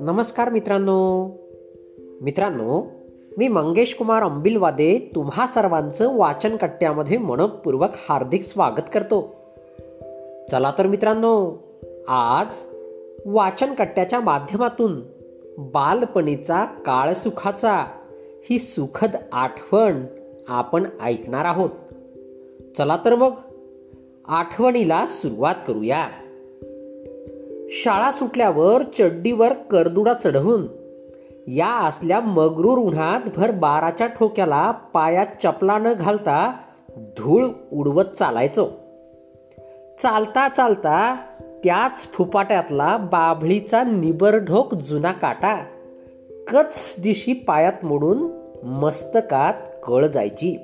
नमस्कार मित्रांनो. मित्रांनो मी मंगेश कुमार अंबिलवादे तुम्हा सर्वांचं वाचन कट्ट्यामध्ये मनपूर्वक हार्दिक स्वागत करतो. चला तर मित्रांनो आज वाचन कट्ट्याच्या माध्यमातून बालपणीचा काळसुखाचा ही सुखद आठवण आपण ऐकणार आहोत. चला तर मग आठवणीला सुरुवात करूया. शाळा सुटल्यावर चड्डीवर करदुडा चढवून या असल्या मगरूर उन्हात भर बाराच्या ठोक्याला पायात चपला न घालता धूळ उडवत चालायचो. चालता चालता त्याच फुपाट्यातला बाभळीचा निबरढोक जुना काटा कच दिशी पायात मोडून मस्तकात कळ जायची.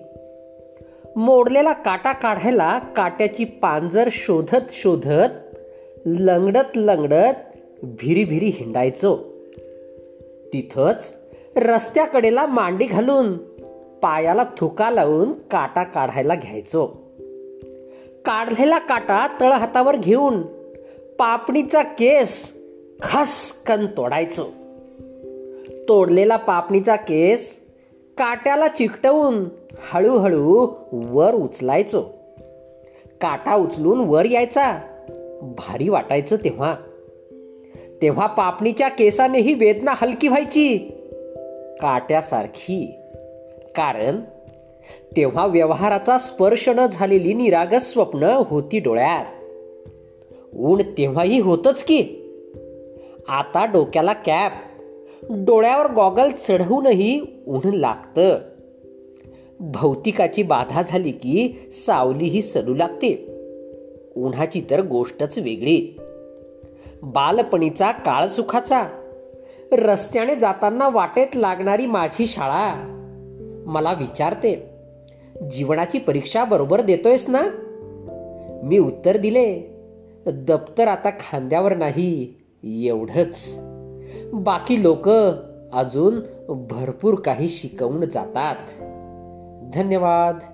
मोडलेला काटा काढायला काट्याची पांजर शोधत शोधत लंगडत लंगडत भिरी भिरी हिंडायचो. तिथंच रस्त्याकडेला मांडी घालून पायाला थुका लावून काटा काढायला घ्यायचो. काढलेला काटा तळ हातावर घेऊन पापणीचा केस खसकन तोडायचो. तोडलेला पापणीचा केस काट्याला चिकटवून हळूहळू वर उचलायचो. काटा उचलून वर यायचा. भारी वाटायचं तेव्हा. तेव्हा पापणीच्या केसानेही वेदना हलकी व्हायची. काट्यासारखी. कारण तेव्हा व्यवहाराचा स्पर्श न झालेली निरागस स्वप्न होती डोळ्यात. ऊन तेव्हाही होतच की. आता डोक्याला कॅप. डोळ्यावर गॉगल चढवूनही ऊन लागतं. भौतिकाची बाधा झाली की सावली ही सलू लागते. उन्हाची तर गोष्टच वेगळी. बालपणीचा काळ सुखाचा. रस्त्याने जाताना वाटेत लागणारी माझी शाळा. मला विचारते जीवनाची परीक्षा बरोबर देतोयस ना? मी उत्तर दिले दप्तर आता खांद्यावर नाही एवढंच. बाकी लोक अजून भरपूर काही शिकवून जातात. धन्यवाद.